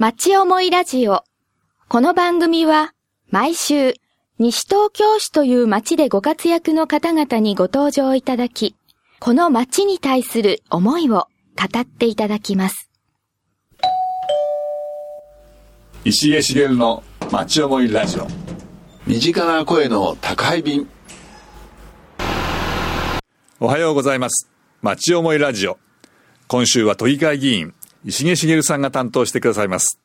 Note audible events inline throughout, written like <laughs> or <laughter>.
町思いラジオ。この番組は毎週西東京市という町でご活躍の方々にご登場いただき、この町に対する思いを語っていただきます。石毛茂の町思いラジオ身近な声の宅配便おはようございます町思いラジオ今週は都議会議員石毛茂さんが担当してくださいます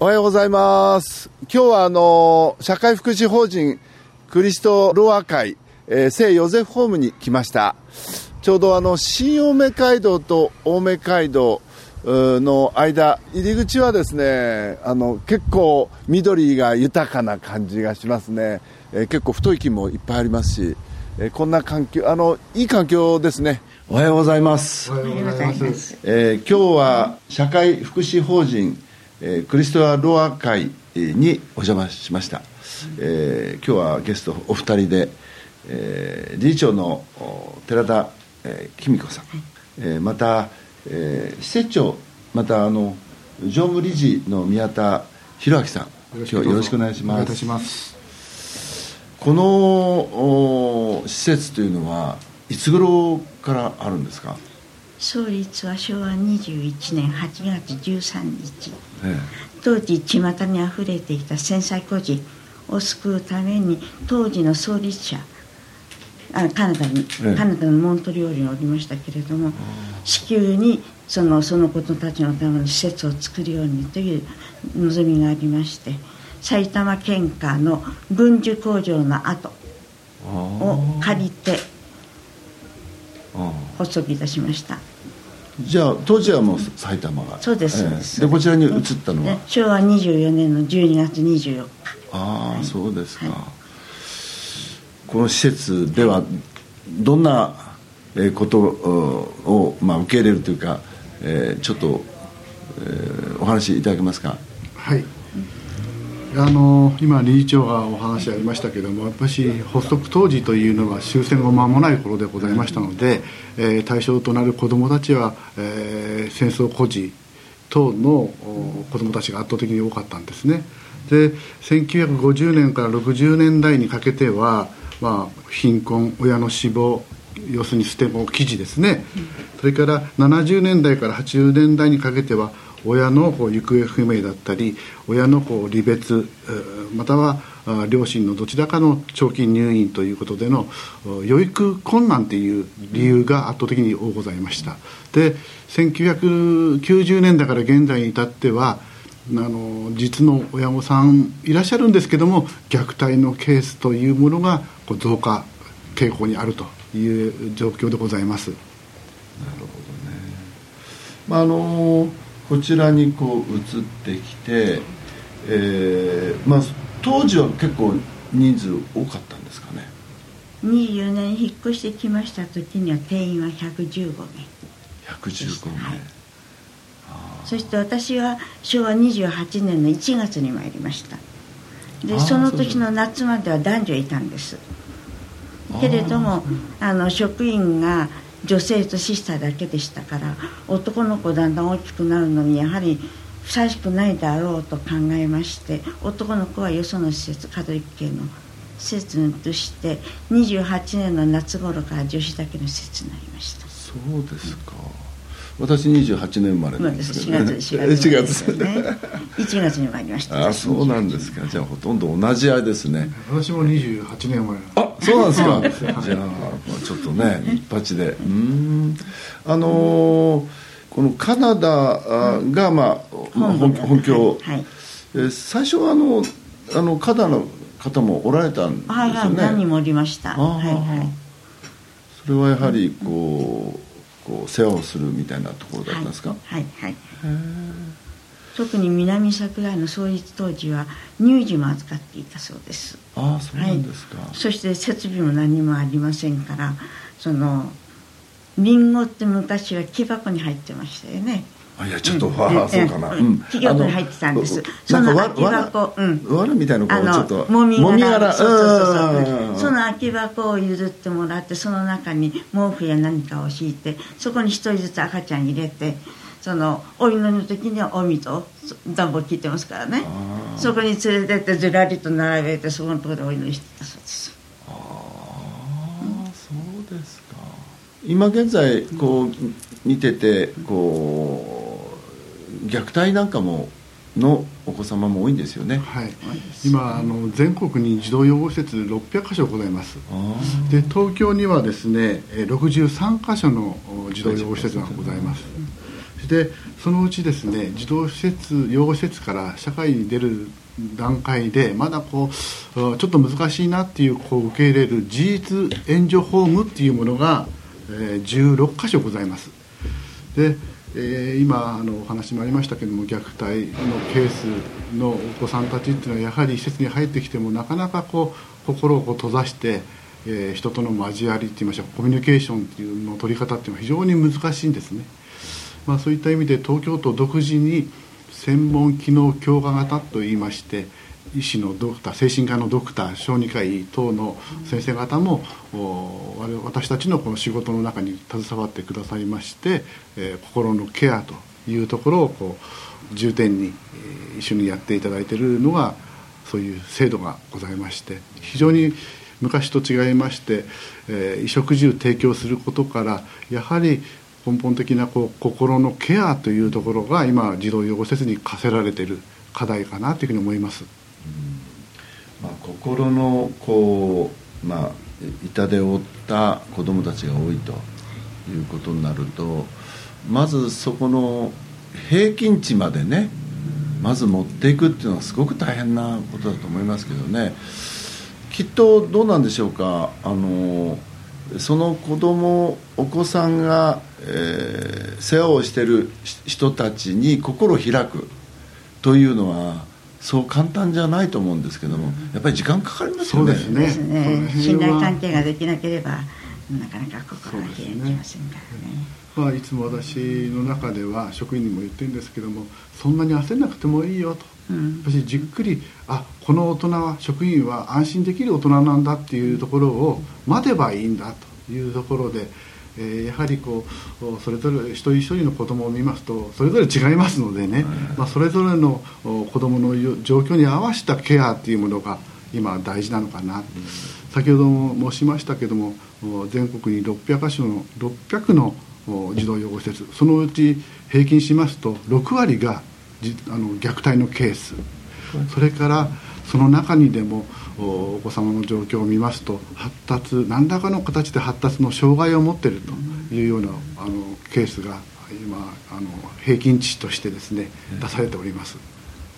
おはようございます。今日はあの社会福祉法人クリストロア会、えー聖ヨゼフホームに来ました。ちょうどあの新青梅街道と青梅街道の間入り口はですねあの結構緑が豊かな感じがしますね、えー結構太い木もいっぱいありますし、えーこんな環境あのいい環境ですねおはようございます。おはようございます。えー今日は社会福祉法人、えークリストアロア会えーにお邪魔しました、えー今日はゲストお二人で、えー理事長のお寺田、えー、紀美子さん、えーまた、えー施設長またあの常務理事の宮田博明さん。今日はよろしくお願いします。お願いいたします。このお施設というのはいつ頃からあるんですか、創立は昭和21年8月13日。え当時巷にあふれていた戦災孤児を救うために当時の創立者あカナダに、ええ。カナダのモントリオールにおりましたけれども至急にそのその子たちのための施設を作るようにという望みがありまして埼玉県下の軍需工場の跡えを借りて発足いたしました。じゃあ当時はもう埼玉が。そうですええ。そうです。でこちらに移ったのは、ね昭和24年の12月24日。ああそうですか、はい。この施設ではどんなえーことを、まあ、受け入れるというか、えーちょっと、えーお話しいただけますか？はい。あの今理事長がお話ありましたけれどもやっぱし発足当時というのは終戦後間もない頃でございましたので、えー対象となる子どもたちは、えー戦争孤児等の子どもたちが圧倒的に多かったんですね。で1950年から60年代にかけては、まあ、貧困親の死亡要するに捨て子記事ですね、それから70年代から80年代にかけては親のこう行方不明だったり親のこう離別または両親のどちらかの長期入院ということでの養育困難という理由が圧倒的に多ございました。で1990年代から現在に至ってはあの実の親御さんいらっしゃるんですけども虐待のケースというものがこう増加傾向にあるという状況でございます。なるほどね。まああのこちらにこう移ってきて、えーまあ、当時は結構人数多かったんですかね。24年引っ越してきました時には定員は115名。115名、はい。そして私は昭和28年の1月に参りました。でその時の夏までは男女いたんです。けれどもあの職員が女性とシスターだけでしたから男の子だんだん大きくなるのにやはりふさわしくないだろうと考えまして男の子はよその施設カトリック系の施設に移して28年の夏頃から女子だけの施設になりました。そうですか。私28年生まれまあなんです4けど、ね、月4月4ですよね。1月に参りました。あそうなんですか。じゃあほとんど同じあれですね。私も28年前あそうなんですか。じゃあまあちょっとね一発で。うん。あのーこのカナダあが、まあ、まあ本本拠、はい。えー最初はあのあのカナダの方もおられたんですよね、はいはい何人もおりました。はいはい。それはやはりこうこう世話をするみたいなところだったんですか、はいはい特に南桜井の創立当時は乳児も預かっていたそうです。ああそうなんですか、そして設備も何もありませんからそのリンゴって昔は木箱に入ってましたよね。あいやちょっと、うん。ああそうかな、ううん。ん。木箱に入ってたんです。あその空き箱うん。わらみたいなこうちょっと。のもみ殻そうそうそうう。ん。そうその空き箱を譲ってもらってその中に毛布や何かを敷いてそこに一人ずつ赤ちゃん入れてそのお祈りの時にはお水を暖房切ってますからね。そこに連れてってずらりと並べてそこのところでお祈りしてたそうです。ああそうですか。今現在こう見ててこう虐待なんかものお子様も多いんですよね。はい、今あの全国に児童養護施設600箇所ございます。あで東京にはですねえー63箇所のお児童養護施設がございます。でそのうちですね児童施設養護施設から社会に出る段階でまだこううんちょっと難しいなっていうこう受け入れる自立援助ホームっていうものが、えー16箇所ございます。で、えー今あのお話もありましたけども虐待のケースのお子さんたちっていうのはやはり施設に入ってきてもなかなかこう心をこう閉ざして、えー人との交わりっていいましょうコミュニケーションっていうの取り方っていうのは非常に難しいんですね、まあ、そういった意味で東京都独自に専門機能強化型といいまして医師のドクター精神科のドクター小児科医等の先生方も私たちのこの仕事の中に携わってくださいまして、えー心のケアというところをこう重点に、えー一緒にやっていただいているのがそういう制度がございまして非常に昔と違いまして、えー衣食住提供することからやはり根本的なこう心のケアというところが今児童養護施設に課せられている課題かなというふうに思います。まあ、心のこう、まあ、痛手を負った子どもたちが多いということになるとまずそこの平均値までねまず持っていくっていうのはすごく大変なことだと思いますけどね。きっとどうなんでしょうか。あのその子供お子さんが、えー世話をしてる人たちに心を開くというのはそう簡単じゃないと思うんですけどもやっぱり時間かかりますよね。そうですね。信頼は関係ができなければなかなか心が開きませんからね。まあ、いつも私の中では職員にも言ってるんですけどもそんなに焦らなくてもいいよと、うん。私じっくりあこの大人は職員は安心できる大人なんだっていうところを待てばいいんだというところで、えーやはりこうおそれぞれ一人一人の子供を見ますとそれぞれ違いますのでね、まあ、それぞれのお子供のよ状況に合わせたケアっていうものが今大事なのかな、先ほども申しましたけどもお全国に600箇所の600のお児童養護施設そのうち平均しますと6割がじあの虐待のケース。それからその中にでもおお子様の状況を見ますと発達何らかの形で発達の障害を持っているというようなあのケースが今あの平均値としてですね出されております。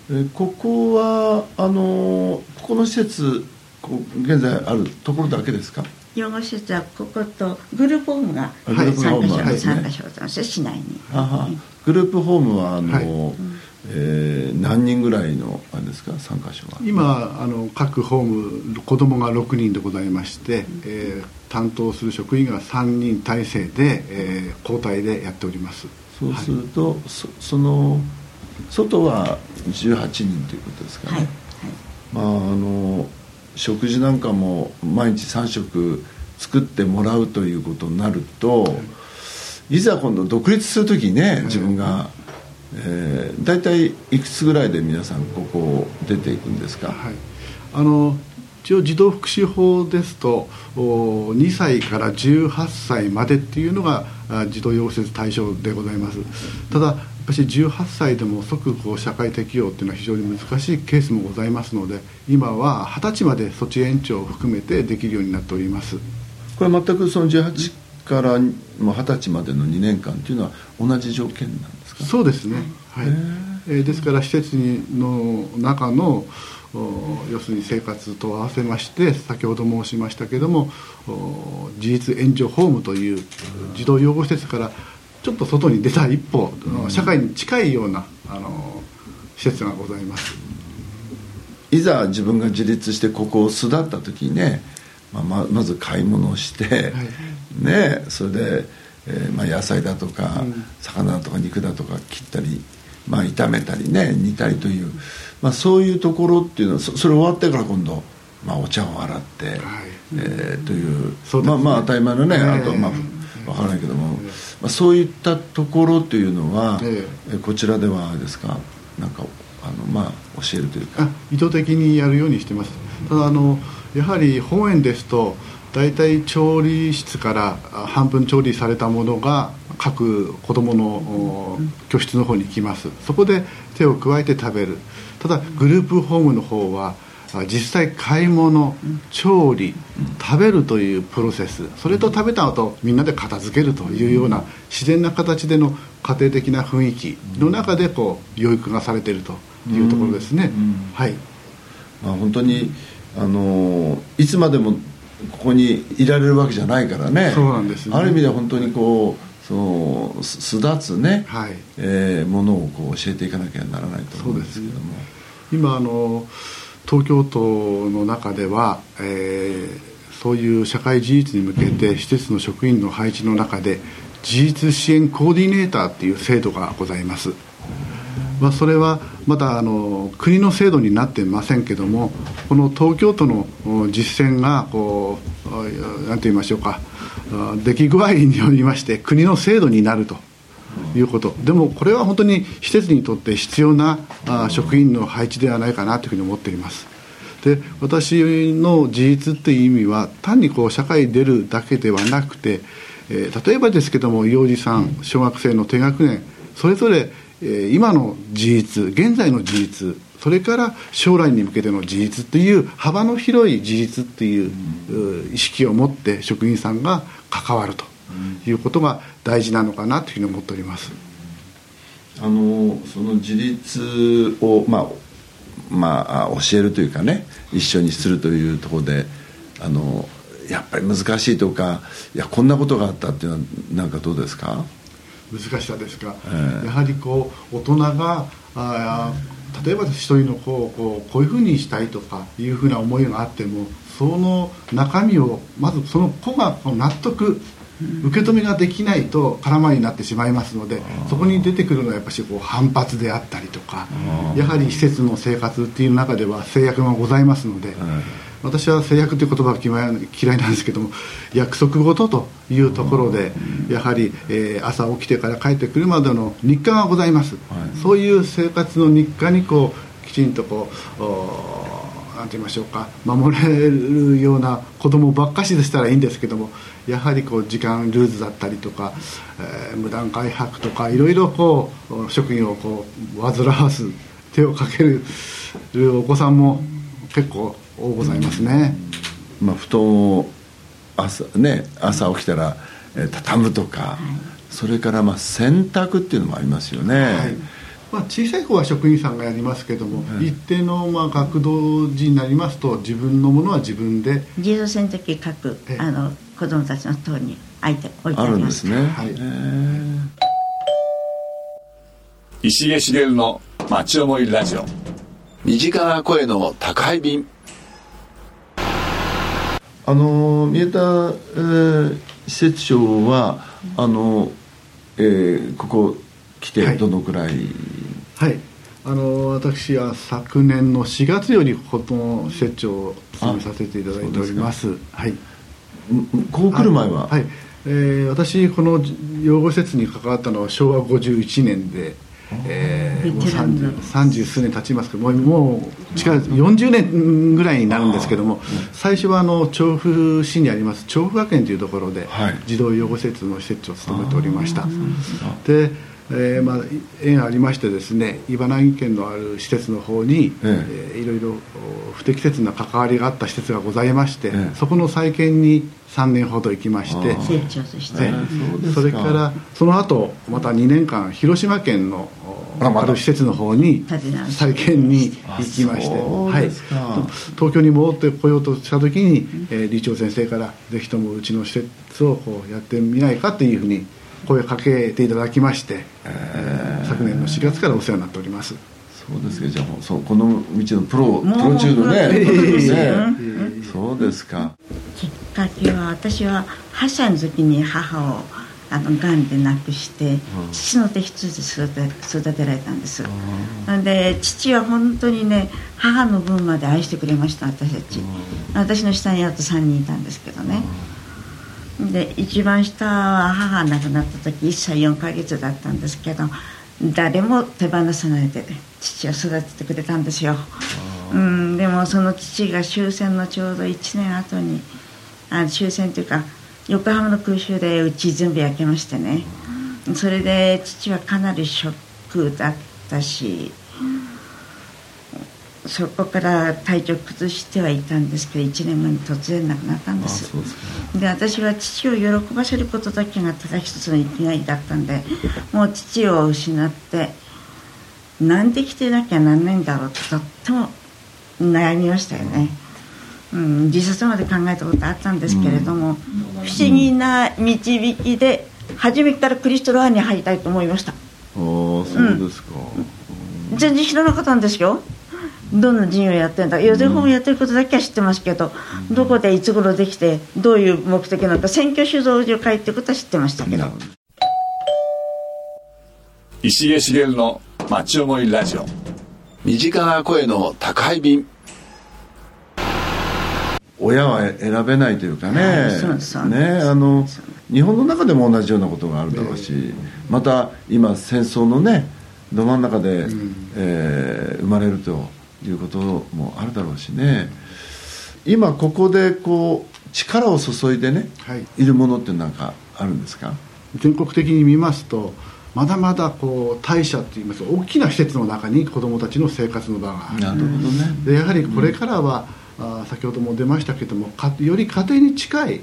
えーここはあのここの施設こう現在あるところだけですか？養護施設はこことグループホームがあ3グループホーム箇所はですね。3箇所ござい市内に。はは。グループホームはあの、はいえー何人ぐらいのあれですか参加者は？今あの各ホーム子供が6人でございまして、えー担当する職員が3人体制で、えー交代でやっております。そうすると、そその外は18人ということですかね、はいはい。まああの食事なんかも毎日3食作ってもらうということになると、いざ今度独立する時にね自分が、えー、大体いくつぐらいで皆さんここを出ていくんですか、はい、あの一応児童福祉法ですとお2歳から18歳までっていうのがあ児童養護施設対象でございます。ただ私18歳でも即こう社会適用っていうのは非常に難しいケースもございますので今は20歳まで措置延長を含めてできるようになっております。これ全くその18からもう20歳までの2年間というのは同じ条件なんですかそうですね、はい。えーですから施設にの中のお要するに生活と合わせまして先ほど申しましたけどもお自立援助ホームという児童養護施設からちょっと外に出た一歩、社会に近いようなあの施設がございます。いざ自分が自立してここを巣立った時にね、まあ、ままず買い物をして、ねそれで、えーまあ、野菜だとか、魚だとか肉だとか切ったり、まあ、炒めたりね煮たりという、まあ、そういうところっていうのはそそれ終わってから今度、まあ、お茶を洗って、えーというね。まあまあ当たり前のね、ええ。あと、まあ、わからないけども、まあ、そういったところというのは、ええ。こちらではですか？なんかあのまあ教えるというか。あ意図的にやるようにしてますただあのやはり本園ですと大体調理室からあ半分調理されたものが各子どものお居室の方に行きます。そこで手を加えて食べる。ただグループホームの方はあ実際買い物調理食べるというプロセス。それと食べた後みんなで片付けるというような自然な形での家庭的な雰囲気の中でこう養育がされているというところですね、はい。まあ、本当にあのいつまでもここにいられるわけじゃないからね。そうなんですね。ある意味では本当にこうそのす巣立つね、はい。えーものをこう教えていかなきゃならないと思うんですけども。今あの東京都の中では、えーそういう社会自立に向けて施設の職員の配置の中で自立支援コーディネーターっていう制度がございます、まあ、それはまだあの国の制度になってませんけどもこの東京都の実践がこうあなんて言いましょうか出来具合によりまして国の制度になるということ。でもこれは本当に施設にとって必要な職員の配置ではないかなというふうに思っています。で私の自立っていう意味は単にこう社会に出るだけではなくて、えー例えばですけども幼児さん小学生の低学年それぞれ、今の自立現在の自立それから将来に向けての自立っていう幅の広い自立っていう、う意識を持って職員さんが関わるということが大事なのかなというふうに思っております。あのその自立を、まあまあ、教えるというかね一緒にするというところであのやっぱり難しいとかいやこんなことがあったっていうのはなんかどうですか？難しさですが、ええ。やはりこう大人があー例えば一人の子をこうこういうふうにしたいとかいうふうな思いがあってもその中身をまずその子が納得受け止めができないと空回りになってしまいますのでそこに出てくるのはやっぱりこう反発であったりとかやはり施設の生活っていう中では制約がございますので、私は制約という言葉が嫌いなんですけども約束事というところでやはり、えー朝起きてから帰ってくるまでの日課がございます、そういう生活の日課にこうきちんとこうおーなんて言いましょうか守れるような子供ばっかしでしたらいいんですけどもやはりこう時間ルーズだったりとか、えー無断開白とかいろいろこう職員をこう煩わす手をかけるお子さんも結構多ございますね。まあ、布団を朝,、ね、朝起きたら、えー畳むとか、それからまあ洗濯っていうのもありますよね、はい。まあ、小さい子は職員さんがやりますけども、一定のまあ学童時になりますと自分のものは自分で自動洗濯機各ええ。あの子供たちの塔に置いて置いてああります。るんですね、はい。えー石毛茂の町思いラジオ。身近な声の宅配便あの宮田、えー施設長はあの、えーここ来てはい。どのくらい、はい。あの私は昨年の4月よりこの施設長を務めさせていただいております。はい。んここ来る前は、はい、えー私この養護施設に関わったのは昭和51年で、えーもうベテランの30 30数年経ちますけどもうもう近い40年ぐらいになるんですけども最初はあの調布市にあります調布学園というところではい。児童養護施設の施設長を務めておりました。で、えーまあ、縁ありましてですね茨城県のある施設の方に、ええ。ーいろいろお不適切な関わりがあった施設がございまして、ええ。そこの再建に3年ほど行きましてそうですか。それからその後また2年間広島県のおある施設の方に再建に行きましてはい。東京に戻ってこようとした時に、えー理事長先生からぜひともうちの施設をこうやってみないかっていうふうに声をかけていただきまして、昨年の4月からお世話になっております。そうですかじゃあもうそうこの道のプロプロ中のねそうですか。きっかけは私は8歳の時に母をあのがんで亡くして、父の手一つで育て育てられたんです。なので父は本当にね母の分まで愛してくれました私たち、私の下にあと3人いたんですけどね。で一番下は母が亡くなった時1歳4ヶ月だったんですけど誰も手放さないで父を育ててくれたんですよ、うん、でもその父が終戦のちょうど1年後にあ終戦というか横浜の空襲でうち全部焼けましてね。それで父はかなりショックだったしそこから体調崩してはいたんですけど1年後に突然亡くなったんです。ですかで私は父を喜ばせることだけがただ一つの生きがいだったんで <laughs> もう父を失ってなんで生きてなきゃなんないんだろうってとっても悩みましたよね、うん、自殺まで考えたことあったんですけれども、不思議な導きで初めからクリストロアンに入りたいと思いました。ああそうですか、全然知らなかったんですよ。どんな事業やってんだヨゼフホームやってることだけは知ってますけど、どこでいつ頃できてどういう目的なのか選挙主導上会ってことは知ってましたけど、石毛茂の町思いラジオ。身近な声の宅配便親は選べないというかね,、はいねあの日本の中でも同じようなことがあるだろうし、また今戦争のねど真ん中で、えー生まれるということもあるだろうしね。今ここでこう力を注いでね、はい。いるものってなんかあるんですか？全国的に見ますとまだまだこう大社といいます。か大きな施設の中に子どもたちの生活の場がある。なるほどね、でやはりこれからは、あー先ほども出ましたけどもかより家庭に近い、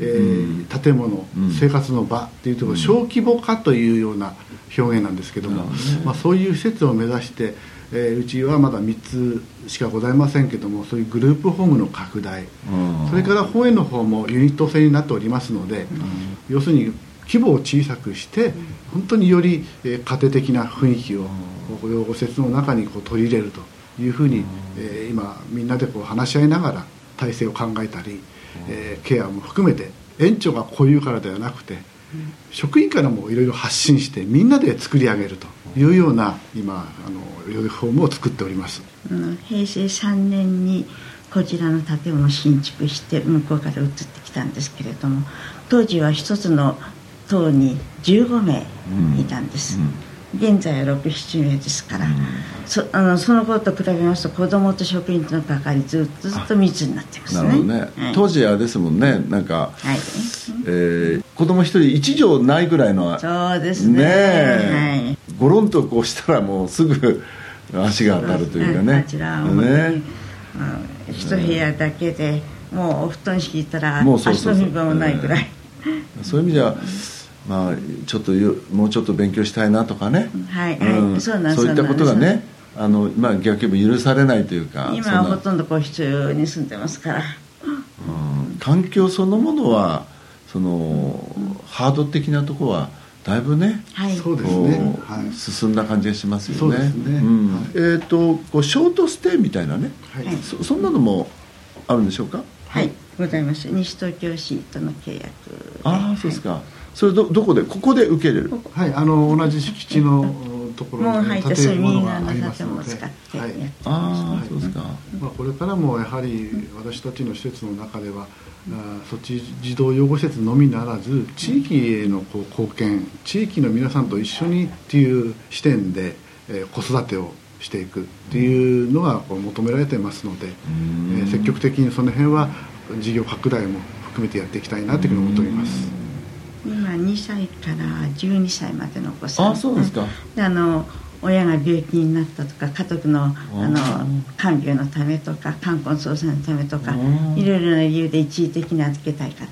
えー建物、うん。生活の場っていうところ、小規模化というような表現なんですけども、まあ、そういう施設を目指して、えーうちはまだ3つしかございませんけどもそういうグループホームの拡大、うん。それから保園の方もユニット制になっておりますので、要するに規模を小さくして本当によりえー家庭的な雰囲気を養護施設の中にこう取り入れるというふうに、えー今みんなでこう話し合いながら体制を考えたり、えーケアも含めて園長がこういうからではなくて、職員からもいろいろ発信してみんなで作り上げるというような今あの養育ホームを作っております。うん平成3年にこちらの建物を新築して向こうから移ってきたんですけれども当時は一つの棟に15名いたんです、現在は67名ですから、そあのその頃と比べますと子どもと職員との関わりずっとずっと密になってますね。なるほどね、はい。当時あれですもんねなんか、はい。えー子供一人一畳ないぐらいのそうですね。え。ゴロンとこうしたらもうすぐ足が当たるというかね。こちらは本当に、ねうん一部屋だけでもうお布団敷いたらもうそうそうそう。足の踏み場もないぐらい、そういう意味ではまあちょっとよもうちょっと勉強したいなとかね、はいはいそうなんですそういったことがねあの、まあ、逆に許されないというか今はそんな。ほとんど個室に住んでますから。うん。環境そのものはその、ハード的なところはだいぶねはい。そうですこね、うはい。進んだ感じがしますよね。そうですね。ん。はい。えっ、とこうショートステイみたいなね、はい。そそんなのもあるんでしょうか？はい。ございます。西東京市との契約で。ああそうですか。それどどこで？ここで受け入れる？はい、あの同じ敷地のところに建物民間のがあります建物をので、使ってやはいああそうですか。まあ、これからもやはり私たちの施設の中では、あーそっち児童養護施設のみならず地域へのこう貢献地域の皆さんと一緒にっていう視点で、えー子育てをしていくっていうのがこう求められてますので、えー積極的にその辺は事業拡大も含めてやっていきたいなというふうに思っております。今2歳から12歳までのお子さん。あそうですか。であの親が病気になったとか家族のあのうん看病のためとか冠婚葬祭のためとかうん。いろいろな理由で一時的に預けたい方。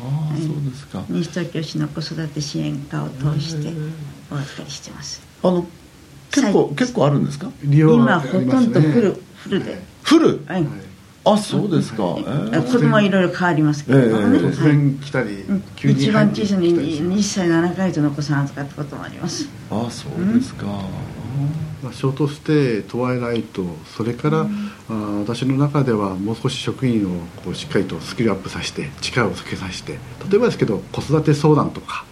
ああそうですか。西東京市の子育て支援課を通してお預かりしてます。あの結構はい。結構あるんですか？利用があ今ほりますね。とんどフルフルで、フル？はいあそうですか。えー。子供はいろいろ変わりますけれどもね、ええ突然来たり、一番小さな入ってきたり1歳7ヶ月のお子さん預かったこともあります。あそうですか。まあショートステイトワイライトそれから、あー私の中ではもう少し職員をこうしっかりとスキルアップさせて力をつけさせて例えばですけど子育て相談とか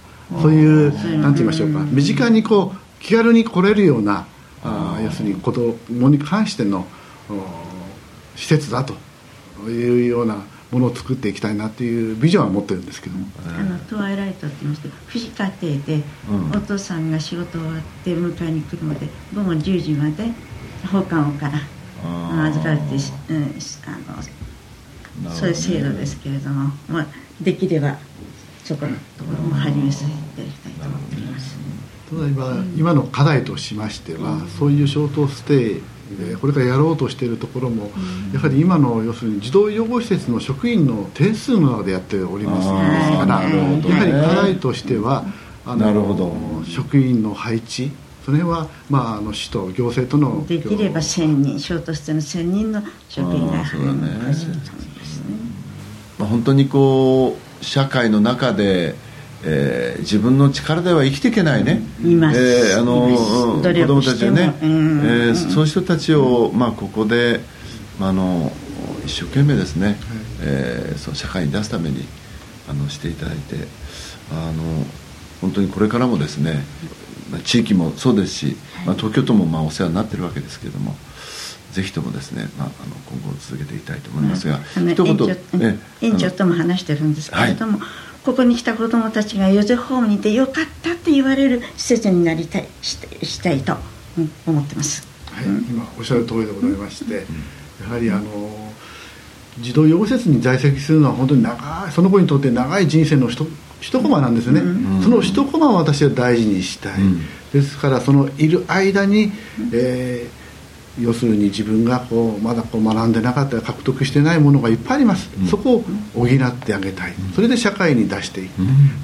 そういうなんて言いましょうか身近にこう気軽に来れるようなあー要するに子供に関してのお施設だというようなものを作っていきたいなっていうビジョンは持ってるんですけども、あのトワイライトって言いまして父子家庭で、うん。お父さんが仕事終わって迎えに来るので午後10時まで放課後から預かってし、うん、しあのそういう制度ですけれども、まあ、できればそこのところも始めさせていただきたいと思っています。ただ今今の課題としましては、そういうショートステイでこれからやろうとしているところも、やはり今の要するに児童養護施設の職員の定数の中でやっております。から、やはり課題としてはあなるほど。職員の配置それは、まあ、あの市と行政とのできれば1000人ショートステイの1000人の職員が入るですね。まあ、本当にこう社会の中で、えー自分の力では生きていけないね、います。えーあの子供たちをね。えーそういう人たちを、まあ、ここで、まあ、あの一生懸命ですね、えーその社会に出すためにあのしていただいてあの本当にこれからもですね、まあ、地域もそうですし、まあ、東京都もまあお世話になってるわけですけれどもぜひともですね、まあ、あの今後続けていきたいと思いますが、あの一言園長え園長とも話してるんですけれども、ここに来た子どもたちがヨゼフホームにいてよかったって言われる施設になりたいしてしたいと、うん思ってます。はい、今おっしゃる通りでございまして、やはりあの児童養護施設に在籍するのは本当に長いその子にとって長い人生の一一コマなんですよね、その一コマを私は大事にしたい、うん。ですからそのいる間に、えー要するに自分がこうまだこう学んでなかったり獲得してないものがいっぱいあります、そこを補ってあげたい、それで社会に出していく、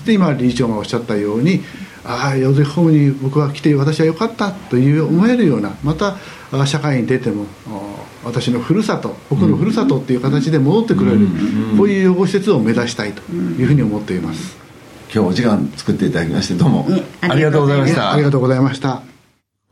で今理事長がおっしゃったようにああヨゼフホームに僕は来て私は良かったという思えるようなまたあ社会に出てもあ私のふるさと僕のふるさとっていう形で戻ってくれる、こういう養護施設を目指したいというふうに思っています、今日お時間作っていただきましてどうも。ありがとうございました。ありがとうございました